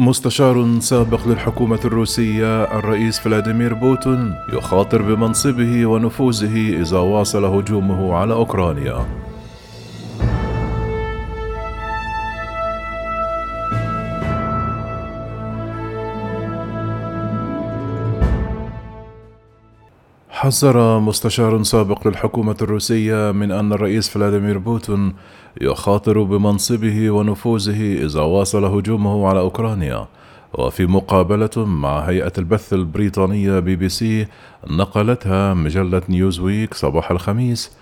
مستشار سابق للحكومة الروسية الرئيس فلاديمير بوتين يخاطر بمنصبه ونفوذه إذا واصل هجومه على أوكرانيا. حذر مستشار سابق للحكومة الروسية من أن الرئيس فلاديمير بوتين يخاطر بمنصبه ونفوذه إذا واصل هجومه على أوكرانيا. وفي مقابلة مع هيئة البث البريطانية بي بي سي نقلتها مجلة نيوزويك صباح الخميس.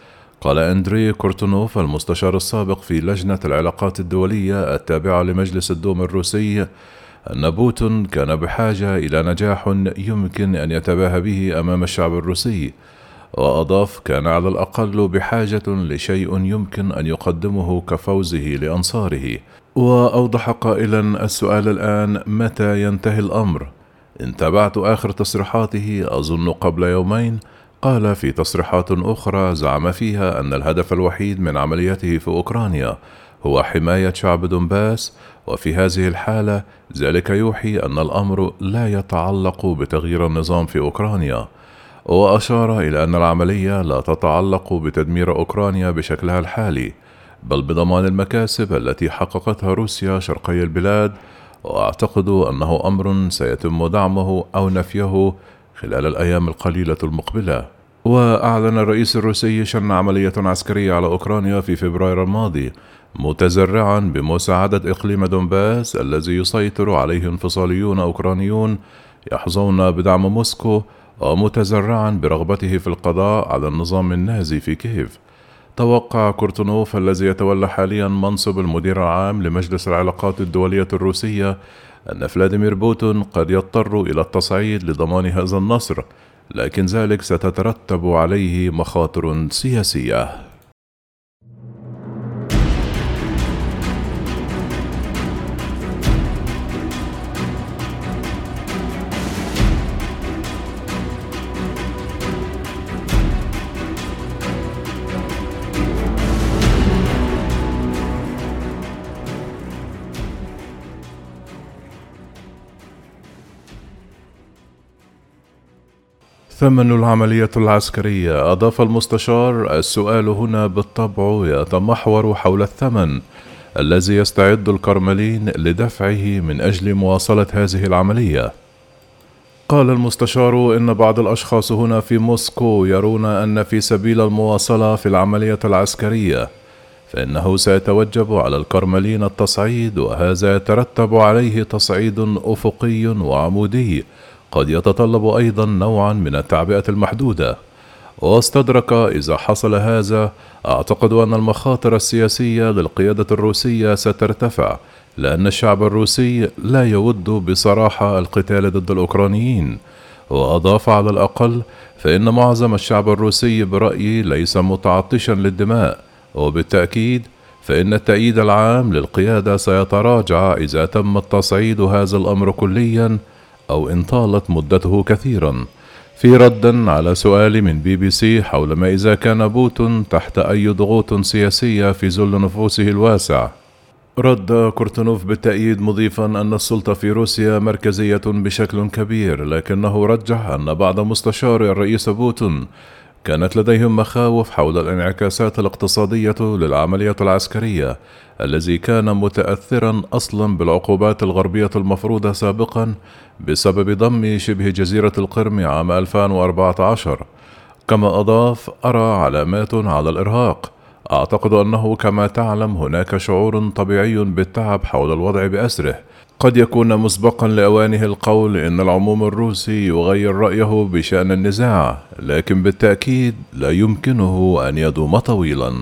قال أندري كورتونوف المستشار السابق في لجنة العلاقات الدولية التابعة لمجلس الدوما الروسي أن بوتين كان بحاجة إلى نجاح يمكن أن يتباهى به أمام الشعب الروسي وأضاف كان على الأقل بحاجة لشيء يمكن أن يقدمه كفوزه لأنصاره. وأوضح قائلا السؤال الآن متى ينتهي الأمر؟ إن تابعت آخر تصريحاته أظن قبل يومين. قال في تصريحات أخرى زعم فيها أن الهدف الوحيد من عمليته في أوكرانيا. هو حماية شعب دونباس وفي هذه الحالة ذلك يوحي أن الأمر لا يتعلق بتغيير النظام في أوكرانيا. وأشار إلى أن العملية لا تتعلق بتدمير أوكرانيا بشكلها الحالي بل بضمان المكاسب التي حققتها روسيا شرقي البلاد وأعتقد أنه أمر سيتم دعمه أو نفيه خلال الأيام القليلة المقبلة. وأعلن الرئيس الروسي شن عملية عسكرية على أوكرانيا في فبراير الماضي متزرعا بمساعدة إقليم دونباس الذي يسيطر عليه انفصاليون أوكرانيون يحظون بدعم موسكو ومتذرعا برغبته في القضاء على النظام النازي في كييف. توقع كورتونوف الذي يتولى حاليا منصب المدير العام لمجلس العلاقات الدولية الروسية أن فلاديمير بوتين قد يضطر إلى التصعيد لضمان هذا النصر لكن ذلك ستترتب عليه مخاطر سياسية. ثمن العملية العسكرية. أضاف المستشار السؤال هنا بالطبع يتمحور حول الثمن الذي يستعد الكرملين لدفعه من أجل مواصلة هذه العملية. قال المستشار إن بعض الأشخاص هنا في موسكو يرون أن في سبيل المواصلة في العملية العسكرية فإنه سيتوجب على الكرملين التصعيد وهذا يترتب عليه تصعيد أفقي وعمودي قد يتطلب أيضا نوعا من التعبئة المحدودة واستدرك إذا حصل هذا. أعتقد أن المخاطر السياسية للقيادة الروسية سترتفع لأن الشعب الروسي لا يود بصراحة القتال ضد الأوكرانيين. وأضاف على الأقل فإن معظم الشعب الروسي برأيي ليس متعطشا للدماء وبالتأكيد فإن التأييد العام للقيادة سيتراجع إذا تم التصعيد هذا الأمر كليا. أو إن طالت مدته كثيرا. في رد على سؤال من بي بي سي حول ما إذا كان بوتين تحت أي ضغوط سياسية في ظل نفوذه الواسع. رد كورتونوف بالتأييد مضيفا أن السلطة في روسيا مركزية بشكل كبير لكنه رجح أن بعض مستشاري الرئيس بوتين كانت لديهم مخاوف حول الانعكاسات الاقتصادية للعملية العسكرية الذي كان متأثرا أصلا بالعقوبات الغربية المفروضة سابقا بسبب ضم شبه جزيرة القرم عام 2014 كما أضاف أرى علامات على الإرهاق. أعتقد أنه كما تعلم هناك شعور طبيعي بالتعب حول الوضع بأسره. قد يكون مسبقا لأوانه القول إن العموم الروسي يغير رأيه بشأن النزاع لكن بالتأكيد لا يمكنه أن يدوم طويلا.